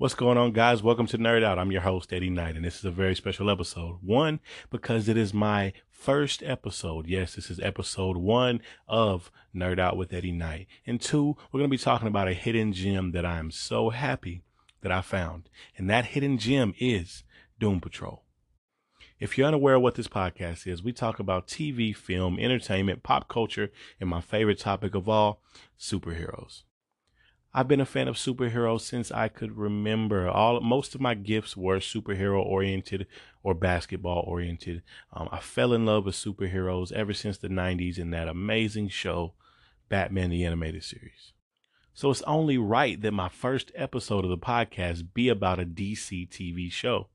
What's going on, guys? Welcome to Nerd Out. I'm your host, Eddie Knight, and this is a very special episode. One, because it is my first episode. Yes, this is episode one of Nerd Out with Eddie Knight. And two, we're going to be talking about a hidden gem that I am so happy that I found. And that hidden gem is Doom Patrol. If you're unaware of what this podcast is, we talk about TV, film, entertainment, pop culture, and my favorite topic of all, superheroes. I've been a fan of superheroes since I could remember. All most of my gifts were superhero oriented or basketball oriented. Um, I fell in love with superheroes ever since the '90s in that amazing show, Batman the Animated Series. So it's only right that my first episode of the podcast be about a DC TV show.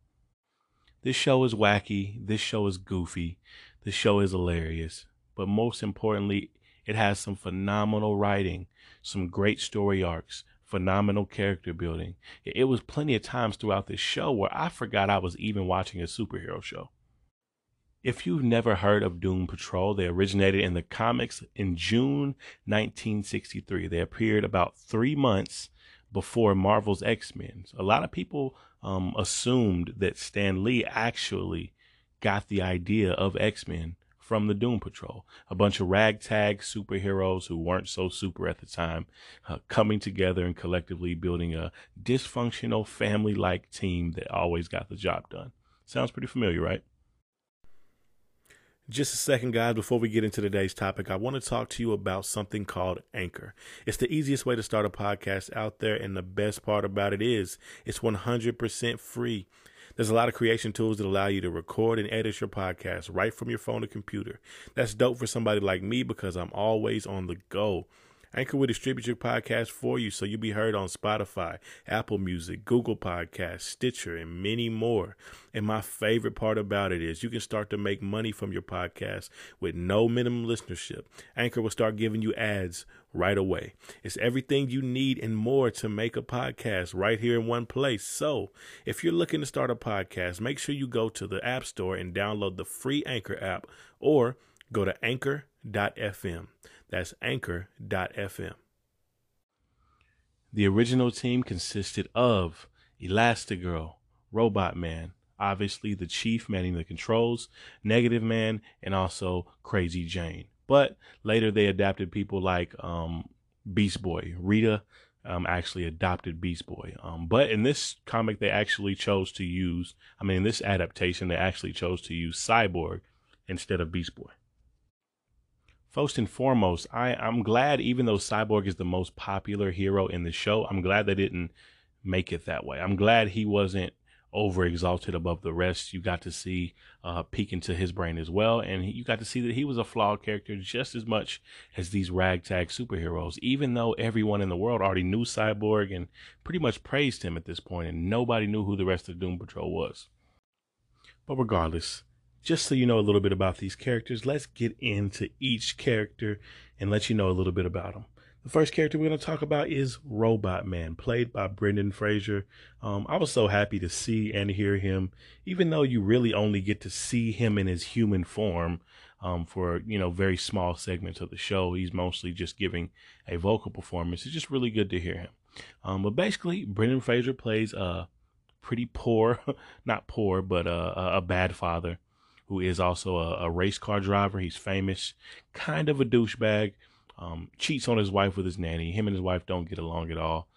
This show is wacky. This show is goofy. This show is hilarious. But most importantly, it has some phenomenal writing, some great story arcs, phenomenal character building. It was plenty of times throughout this show where I forgot I was even watching a superhero show. If you've never heard of Doom Patrol, they originated in the comics in June 1963. They appeared about three months before Marvel's X Men. A lot of people um, assumed that Stan Lee actually got the idea of X Men from the Doom Patrol. A bunch of ragtag superheroes who weren't so super at the time uh, coming together and collectively building a dysfunctional family like team that always got the job done. Sounds pretty familiar, right? Just a second, guys, before we get into today's topic, I want to talk to you about something called Anchor. It's the easiest way to start a podcast out there, and the best part about it is it's 100% free. There's a lot of creation tools that allow you to record and edit your podcast right from your phone or computer. That's dope for somebody like me because I'm always on the go. Anchor will distribute your podcast for you so you'll be heard on Spotify, Apple Music, Google Podcasts, Stitcher, and many more. And my favorite part about it is you can start to make money from your podcast with no minimum listenership. Anchor will start giving you ads right away. It's everything you need and more to make a podcast right here in one place. So, if you're looking to start a podcast, make sure you go to the App Store and download the free Anchor app or go to anchor.fm. That's anchor.fm. The original team consisted of Elastigirl, Robot Man, obviously the chief manning the controls, Negative Man, and also Crazy Jane. But later they adapted people like um, Beast Boy. Rita um, actually adopted Beast Boy. Um, but in this comic, they actually chose to use, I mean, in this adaptation, they actually chose to use Cyborg instead of Beast Boy. First and foremost, I, I'm glad, even though Cyborg is the most popular hero in the show, I'm glad they didn't make it that way. I'm glad he wasn't over exalted above the rest. You got to see uh, peek into his brain as well, and you got to see that he was a flawed character just as much as these ragtag superheroes. Even though everyone in the world already knew Cyborg and pretty much praised him at this point, and nobody knew who the rest of the Doom Patrol was. But regardless, just so you know a little bit about these characters, let's get into each character and let you know a little bit about them. The first character we're going to talk about is Robot Man, played by Brendan Fraser. Um, I was so happy to see and hear him, even though you really only get to see him in his human form um, for you know very small segments of the show. He's mostly just giving a vocal performance. It's just really good to hear him. Um, but basically, Brendan Fraser plays a pretty poor, not poor, but a, a bad father who is also a, a race car driver. He's famous, kind of a douchebag. Um, cheats on his wife with his nanny. Him and his wife don't get along at all.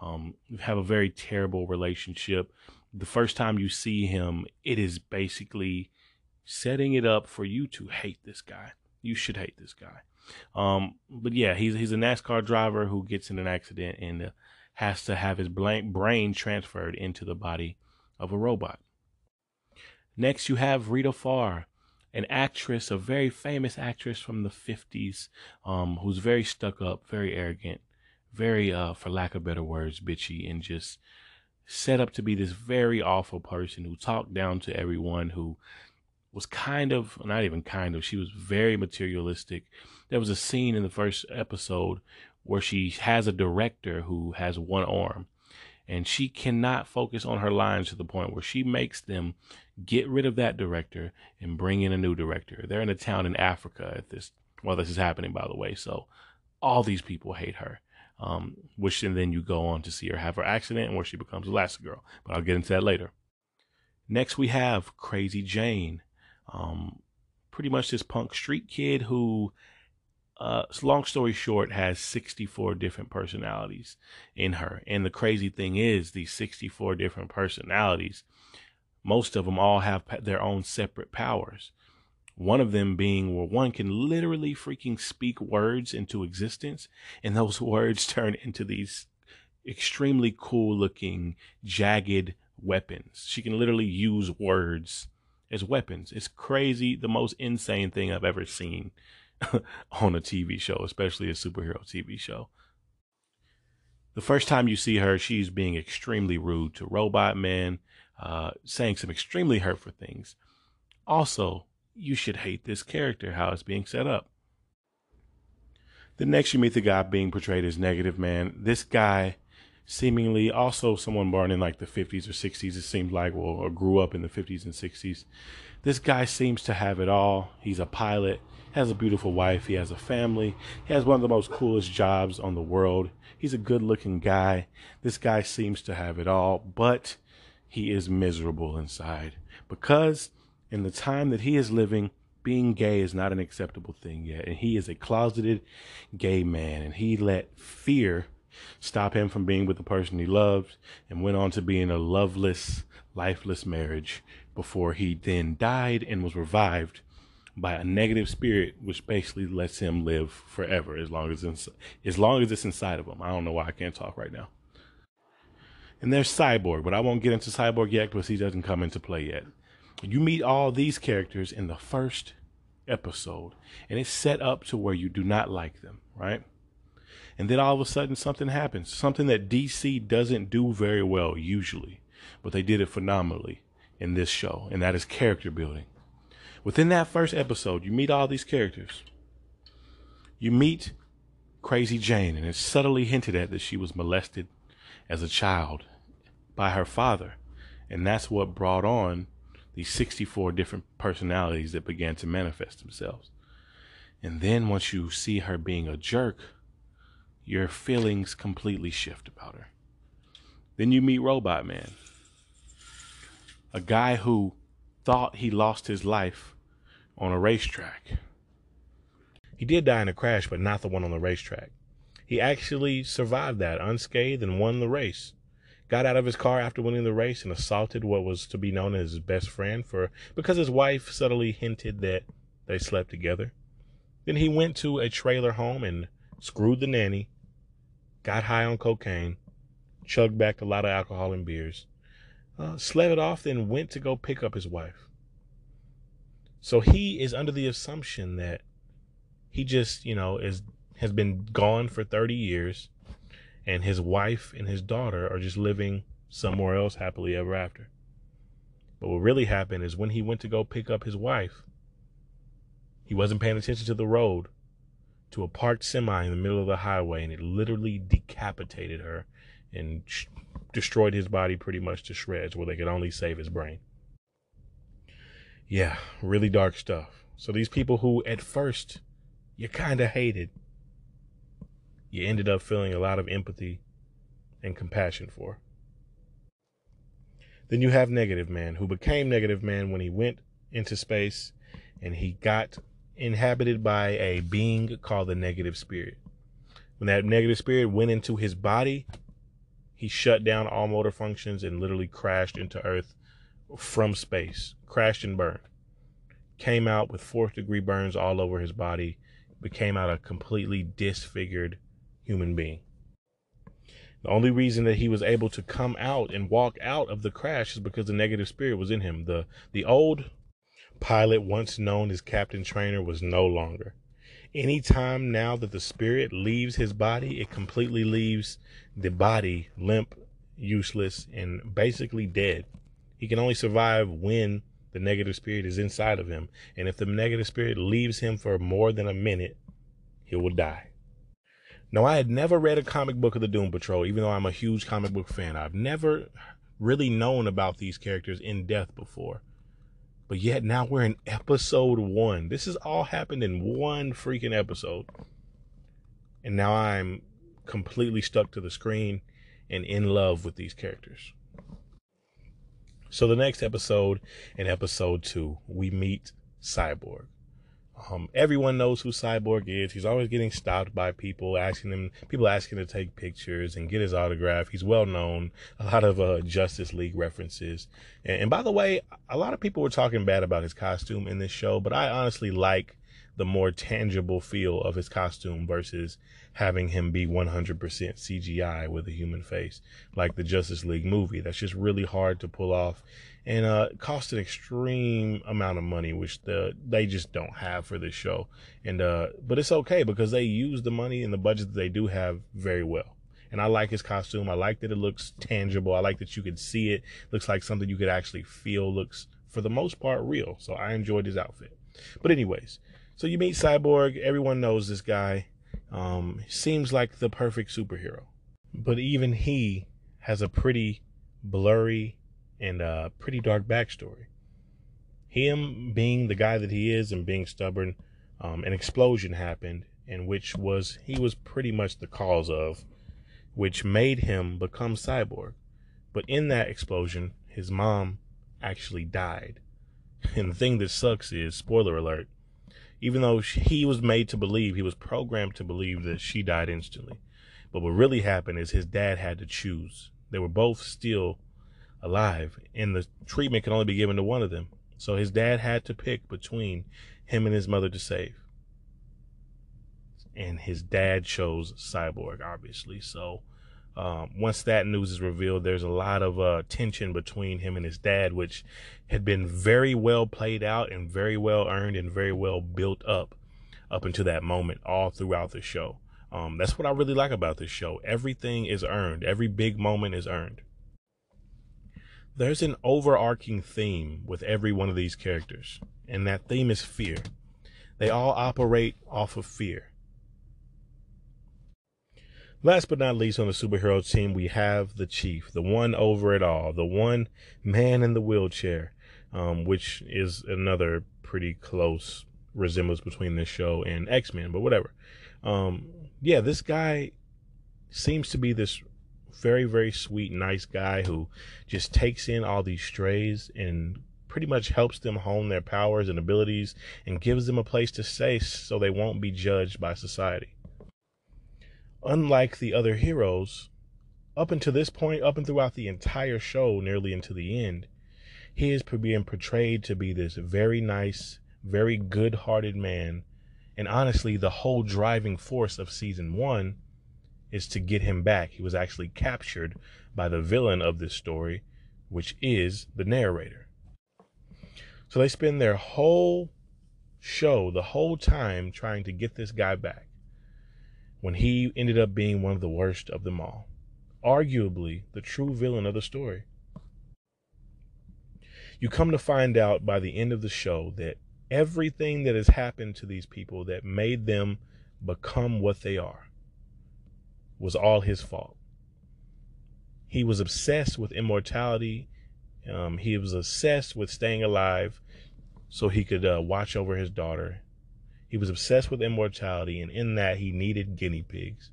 Um, have a very terrible relationship. The first time you see him, it is basically setting it up for you to hate this guy. You should hate this guy. Um, but yeah, he's he's a NASCAR driver who gets in an accident and has to have his brain transferred into the body of a robot. Next, you have Rita Farr, an actress, a very famous actress from the 50s, um, who's very stuck up, very arrogant, very, uh, for lack of better words, bitchy, and just set up to be this very awful person who talked down to everyone, who was kind of, not even kind of, she was very materialistic. There was a scene in the first episode where she has a director who has one arm and she cannot focus on her lines to the point where she makes them get rid of that director and bring in a new director. They're in a town in Africa at this. Well, this is happening, by the way. So all these people hate her. um, which and then you go on to see her have her accident where she becomes Elastigirl. But I'll get into that later. Next, we have Crazy Jane. Um, pretty much this punk street kid who, uh, long story short, has 64 different personalities in her. And the crazy thing is, these 64 different personalities, most of them all have their own separate powers. One of them being where one can literally freaking speak words into existence, and those words turn into these extremely cool looking, jagged weapons. She can literally use words as weapons. It's crazy, the most insane thing I've ever seen on a TV show, especially a superhero TV show. The first time you see her, she's being extremely rude to Robot Man, uh, saying some extremely hurtful things. Also, you should hate this character, how it's being set up. The next you meet the guy being portrayed as Negative Man. This guy, seemingly also someone born in like the 50s or 60s, it seems like, well, or grew up in the 50s and 60s. This guy seems to have it all. He's a pilot, has a beautiful wife, he has a family, he has one of the most coolest jobs on the world. He's a good looking guy. This guy seems to have it all, but he is miserable inside because in the time that he is living, being gay is not an acceptable thing yet. And he is a closeted gay man. And he let fear stop him from being with the person he loved and went on to be in a loveless, lifeless marriage before he then died and was revived by a negative spirit, which basically lets him live forever as long as as long as it's inside of him. I don't know why I can't talk right now. And there's Cyborg, but I won't get into Cyborg yet because he doesn't come into play yet. You meet all these characters in the first episode, and it's set up to where you do not like them, right? And then all of a sudden, something happens, something that DC doesn't do very well usually, but they did it phenomenally in this show, and that is character building. Within that first episode, you meet all these characters. You meet Crazy Jane, and it's subtly hinted at that she was molested as a child by her father. And that's what brought on these 64 different personalities that began to manifest themselves. And then once you see her being a jerk, your feelings completely shift about her. Then you meet Robot Man, a guy who thought he lost his life on a racetrack. He did die in a crash, but not the one on the racetrack. He actually survived that unscathed and won the race got out of his car after winning the race and assaulted what was to be known as his best friend for because his wife subtly hinted that they slept together. Then he went to a trailer home and screwed the nanny, got high on cocaine, chugged back a lot of alcohol and beers, uh, slept it off, then went to go pick up his wife. So he is under the assumption that he just, you know, is has been gone for 30 years and his wife and his daughter are just living somewhere else happily ever after. But what really happened is when he went to go pick up his wife, he wasn't paying attention to the road to a parked semi in the middle of the highway and it literally decapitated her and sh- destroyed his body pretty much to shreds where they could only save his brain. Yeah, really dark stuff. So these people who at first you kind of hated you ended up feeling a lot of empathy and compassion for. Then you have Negative Man, who became Negative Man when he went into space and he got inhabited by a being called the Negative Spirit. When that negative spirit went into his body, he shut down all motor functions and literally crashed into Earth from space, crashed and burned. Came out with fourth degree burns all over his body, became out a completely disfigured human being. The only reason that he was able to come out and walk out of the crash is because the negative spirit was in him. The the old pilot, once known as Captain Trainor, was no longer. Any time now that the spirit leaves his body, it completely leaves the body limp, useless, and basically dead. He can only survive when the negative spirit is inside of him. And if the negative spirit leaves him for more than a minute, he will die. Now, I had never read a comic book of the Doom Patrol, even though I'm a huge comic book fan. I've never really known about these characters in depth before. But yet now we're in episode one. This has all happened in one freaking episode. And now I'm completely stuck to the screen and in love with these characters. So the next episode, in episode two, we meet Cyborg. Um, everyone knows who Cyborg is. He's always getting stopped by people asking him, people asking to take pictures and get his autograph. He's well known. A lot of uh, Justice League references. And, and by the way, a lot of people were talking bad about his costume in this show, but I honestly like the more tangible feel of his costume versus having him be 100% CGI with a human face, like the Justice League movie. That's just really hard to pull off and uh, cost an extreme amount of money, which the they just don't have for this show. And uh, but it's okay because they use the money and the budget that they do have very well. And I like his costume. I like that it looks tangible. I like that you can see it. Looks like something you could actually feel. Looks for the most part real. So I enjoyed his outfit. But anyways, so you meet Cyborg. Everyone knows this guy. Um, seems like the perfect superhero. But even he has a pretty blurry and a pretty dark backstory. Him being the guy that he is and being stubborn, um, an explosion happened in which was he was pretty much the cause of, which made him become cyborg. But in that explosion, his mom actually died. And the thing that sucks is, spoiler alert, even though he was made to believe, he was programmed to believe that she died instantly. But what really happened is his dad had to choose. They were both still alive, and the treatment could only be given to one of them. So his dad had to pick between him and his mother to save. And his dad chose Cyborg, obviously. So um, once that news is revealed, there's a lot of uh, tension between him and his dad, which had been very well played out and very well earned and very well built up up until that moment, all throughout the show. Um, that's what I really like about this show. Everything is earned. Every big moment is earned there's an overarching theme with every one of these characters, and that theme is fear. They all operate off of fear. Last but not least, on the superhero team, we have the Chief, the one over it all, the one man in the wheelchair, um, which is another pretty close resemblance between this show and X Men, but whatever. Um, yeah, this guy seems to be this very, very sweet, nice guy who just takes in all these strays and pretty much helps them hone their powers and abilities and gives them a place to stay so they won't be judged by society. Unlike the other heroes, up until this point, up and throughout the entire show, nearly into the end, he is being portrayed to be this very nice, very good hearted man. And honestly, the whole driving force of season one is to get him back. He was actually captured by the villain of this story, which is the narrator. So they spend their whole show, the whole time, trying to get this guy back when he ended up being one of the worst of them all. Arguably the true villain of the story. You come to find out by the end of the show that everything that has happened to these people that made them become what they are was all his fault. He was obsessed with immortality. Um, he was obsessed with staying alive so he could uh, watch over his daughter. He was obsessed with immortality, and in that, he needed guinea pigs.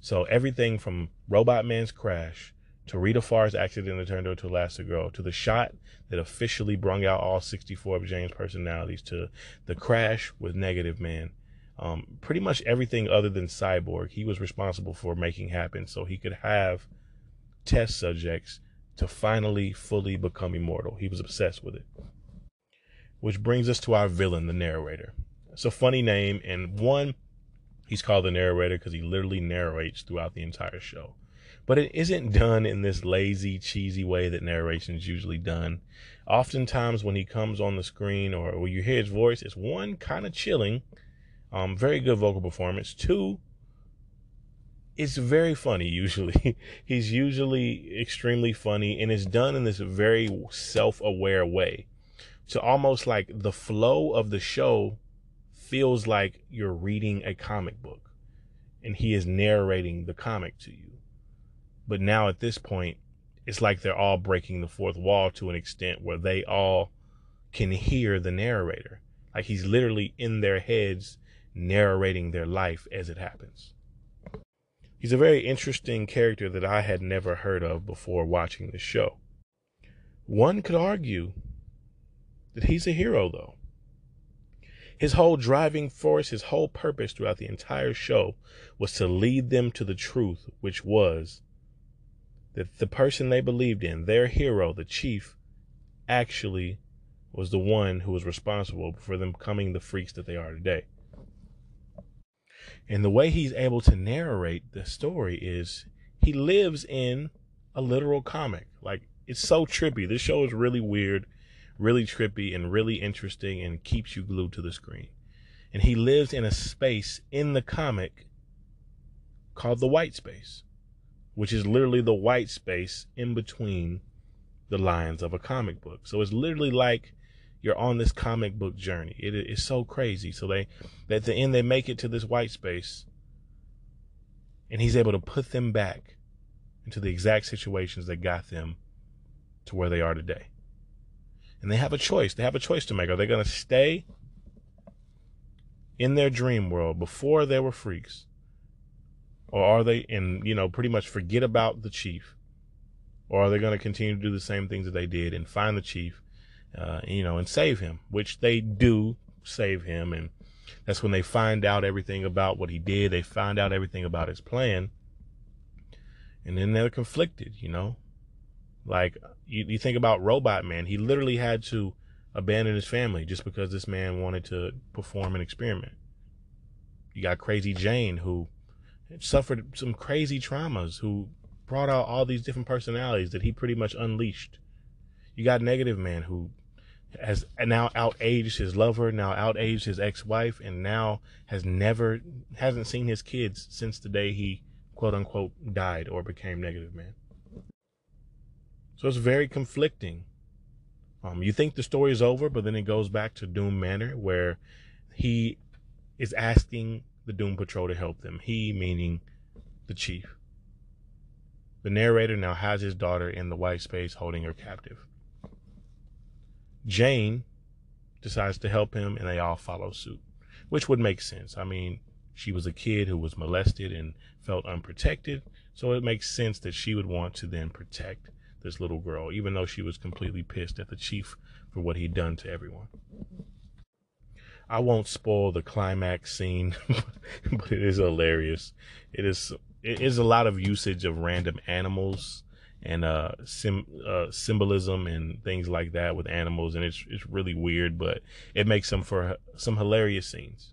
So everything from Robot Man's crash to Rita Farr's accident that turned her to Elastigirl to the shot that officially brung out all 64 of Jane's personalities to the crash with Negative Man um, pretty much everything other than Cyborg, he was responsible for making happen so he could have test subjects to finally fully become immortal. He was obsessed with it. Which brings us to our villain, the narrator. It's a funny name, and one, he's called the narrator because he literally narrates throughout the entire show. But it isn't done in this lazy, cheesy way that narration is usually done. Oftentimes, when he comes on the screen or when you hear his voice, it's one kind of chilling um, very good vocal performance. Two, it's very funny usually. He's usually extremely funny and it's done in this very self aware way. So almost like the flow of the show feels like you're reading a comic book and he is narrating the comic to you. But now at this point, it's like they're all breaking the fourth wall to an extent where they all can hear the narrator. Like he's literally in their heads narrating their life as it happens. He's a very interesting character that I had never heard of before watching the show. One could argue that he's a hero, though. His whole driving force, his whole purpose throughout the entire show was to lead them to the truth, which was that the person they believed in, their hero, the chief, actually was the one who was responsible for them becoming the freaks that they are today. And the way he's able to narrate the story is he lives in a literal comic. Like it's so trippy. This show is really weird, really trippy, and really interesting and keeps you glued to the screen. And he lives in a space in the comic called the white space which is literally the white space in between the lines of a comic book. So it's literally like you're on this comic book journey. It is so crazy. So they, at the end, they make it to this white space, and he's able to put them back into the exact situations that got them to where they are today. And they have a choice. They have a choice to make. Are they going to stay in their dream world before they were freaks? Or are they, and, you know, pretty much forget about the chief? Or are they going to continue to do the same things that they did and find the chief, uh, you know, and save him, which they do save him. And that's when they find out everything about what he did. They find out everything about his plan. And then they're conflicted, you know? Like, you, you think about Robot Man, he literally had to abandon his family just because this man wanted to perform an experiment. You got Crazy Jane, who suffered some crazy traumas, who brought out all these different personalities that he pretty much unleashed. You got Negative Man, who has now outaged his lover, now outaged his ex-wife, and now has never hasn't seen his kids since the day he quote unquote died or became Negative Man. So it's very conflicting. Um, you think the story is over, but then it goes back to Doom Manor, where he is asking the Doom Patrol to help them. He, meaning the chief. The narrator now has his daughter in the white space holding her captive. Jane decides to help him and they all follow suit, which would make sense. I mean, she was a kid who was molested and felt unprotected, so it makes sense that she would want to then protect this little girl, even though she was completely pissed at the chief for what he'd done to everyone. I won't spoil the climax scene, but it is hilarious. It is it is a lot of usage of random animals and uh, sim, uh, symbolism and things like that with animals, and it's it's really weird, but it makes them for some hilarious scenes.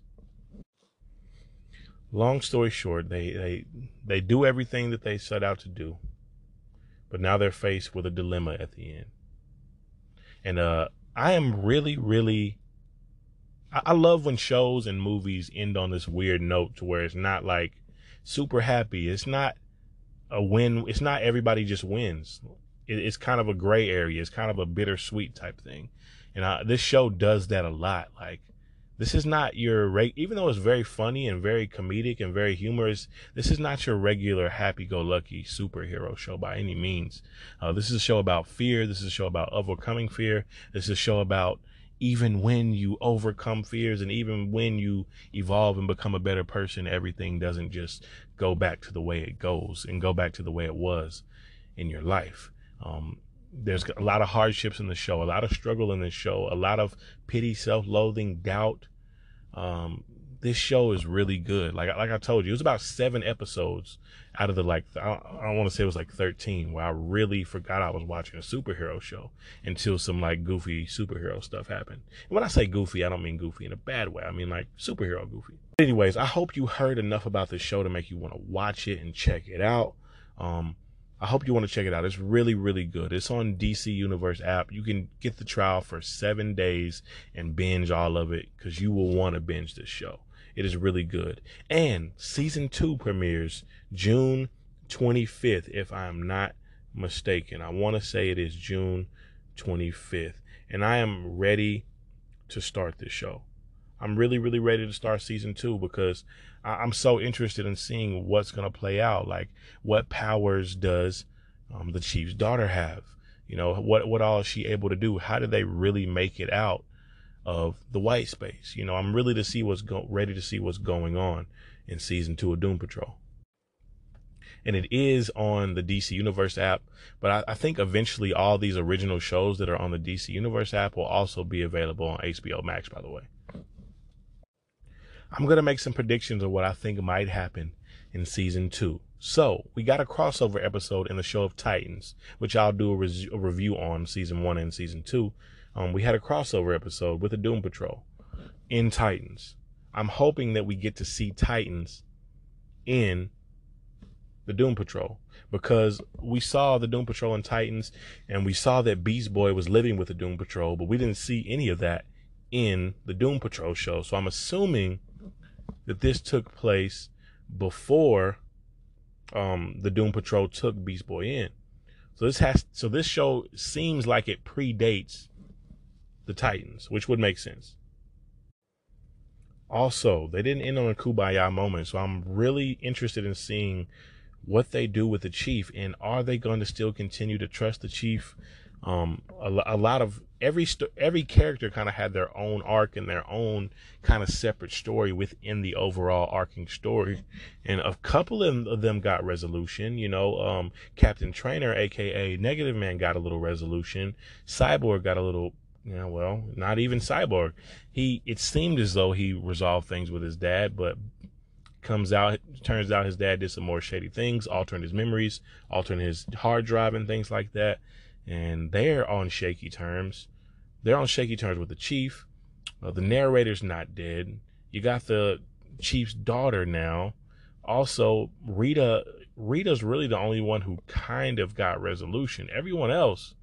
Long story short, they they they do everything that they set out to do, but now they're faced with a dilemma at the end. And uh, I am really really I love when shows and movies end on this weird note to where it's not like super happy. It's not a win. It's not everybody just wins. it's kind of a gray area. It's kind of a bittersweet type thing. And I, this show does that a lot. Like, this is not your reg, even though it's very funny and very comedic and very humorous. This is not your regular happy-go-lucky superhero show by any means. Uh, this is a show about fear. This is a show about overcoming fear. This is a show about even when you overcome fears and even when you evolve and become a better person, everything doesn't just go back to the way it goes and go back to the way it was in your life. Um, there's a lot of hardships in the show, a lot of struggle in the show, a lot of pity, self-loathing, doubt. Um, this show is really good. Like like I told you, it was about seven episodes out of the like I don't, want to say it was like thirteen where I really forgot I was watching a superhero show until some like goofy superhero stuff happened. And when I say goofy, I don't mean goofy in a bad way. I mean like superhero goofy. Anyways, I hope you heard enough about the show to make you want to watch it and check it out. Um, I hope you want to check it out. It's really, really good. It's on DC Universe app. You can get the trial for seven days and binge all of it because you will want to binge this show. It is really good. And season two premieres June 25th, if I'm not mistaken. I want to say it is June 25th. And I am ready to start this show. I'm really, really ready to start season two because I'm so interested in seeing what's going to play out. Like, what powers does um, the chief's daughter have? You know, what what all is she able to do? How did they really make it out? Of the white space. You know, I'm really to see what's go- ready to see what's going on in season two of Doom Patrol. and it is on the DC Universe app. But I, I, think eventually all these original shows that are on the DC Universe app will also be available on HBO Max, by the way. I'm going to make some predictions of what I think might happen in season two. So we got a crossover episode in the show of Titans, which I'll do a, res- a review on season one and season two. Um, we had a crossover episode with the Doom Patrol in Titans. I'm hoping that we get to see Titans in the Doom Patrol because we saw the Doom Patrol in Titans and we saw that Beast Boy was living with the Doom Patrol, but we didn't see any of that in the Doom Patrol show. So I'm assuming that this took place before um, the Doom Patrol took Beast Boy in. So this has so this show seems like it predates the Titans, which would make sense. Also, they didn't end on a kumbaya moment, so I'm really interested in seeing what they do with the chief and are they going to still continue to trust the chief? Um, a, a, lot of every every character kind of had their own arc and their own kind of separate story within the overall arcing story. And a couple of them got resolution you know um, captain Trainor aka negative man got a little resolution. Cyborg got a little yeah well not even cyborg he it seemed as though he resolved things with his dad but comes out turns out his dad did some more shady things altering his memories altering his hard drive and things like that and they're on shaky terms. They're on shaky terms with the chief. Uh, the narrator's not dead. You got the chief's daughter now. Also, Rita. Rita's really the only one who kind of got resolution. Everyone else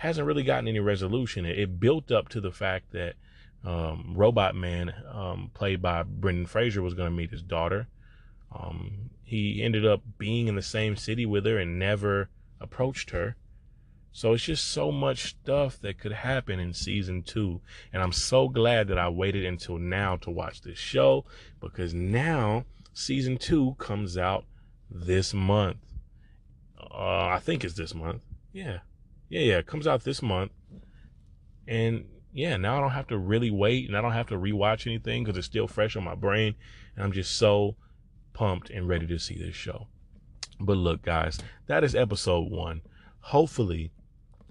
hasn't really gotten any resolution. It, it built up to the fact that um, Robot Man, um, played by Brendan Fraser, was going to meet his daughter. Um, he ended up being in the same city with her and never approached her. So it's just so much stuff that could happen in season two. And I'm so glad that I waited until now to watch this show because now season two comes out this month. Uh, I think it's this month. Yeah. Yeah, yeah. It comes out this month. And yeah, now I don't have to really wait and I don't have to rewatch anything because it's still fresh on my brain. And I'm just so pumped and ready to see this show. But look, guys, that is episode one. Hopefully,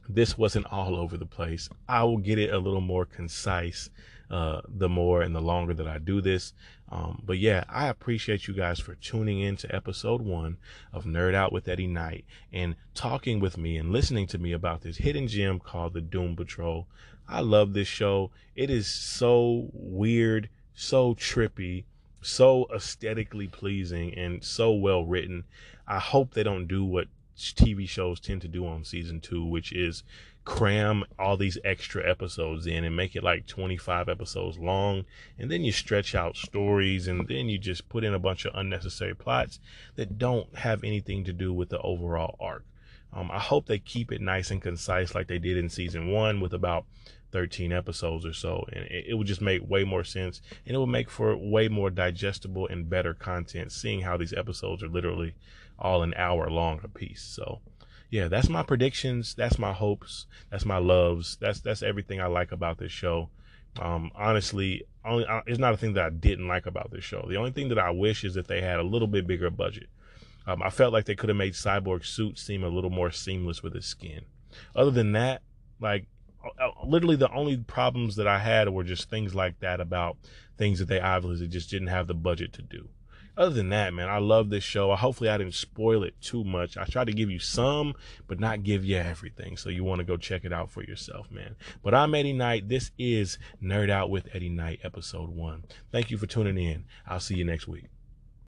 this wasn't all over the place. I will get it a little more concise uh, the more and the longer that I do this. Um, but yeah, I appreciate you guys for tuning in to episode one of Nerd Out with Eddie Knight and talking with me and listening to me about this hidden gem called the Doom Patrol. I love this show. It is so weird, so trippy, so aesthetically pleasing, and so well written. I hope they don't do what TV shows tend to do on season two, which is cram all these extra episodes in and make it like 25 episodes long. And then you stretch out stories and then you just put in a bunch of unnecessary plots that don't have anything to do with the overall arc. Um, I hope they keep it nice and concise like they did in season one with about 13 episodes or so. And it, it would just make way more sense and it would make for way more digestible and better content, seeing how these episodes are literally all an hour long a piece. So yeah, that's my predictions. That's my hopes. That's my loves. That's, that's everything I like about this show. Um, honestly, only, uh, it's not a thing that I didn't like about this show. The only thing that I wish is that they had a little bit bigger budget. Um, I felt like they could have made Cyborg's suit seem a little more seamless with his skin. Other than that, like uh, uh, literally the only problems that I had were just things like that about things that they obviously just didn't have the budget to do other than that, man, I love this show. Hopefully, I didn't spoil it too much. I tried to give you some, but not give you everything. So you want to go check it out for yourself, man. But I'm Eddie Knight. This is Nerd Out with Eddie Knight, episode one. Thank you for tuning in. I'll see you next week.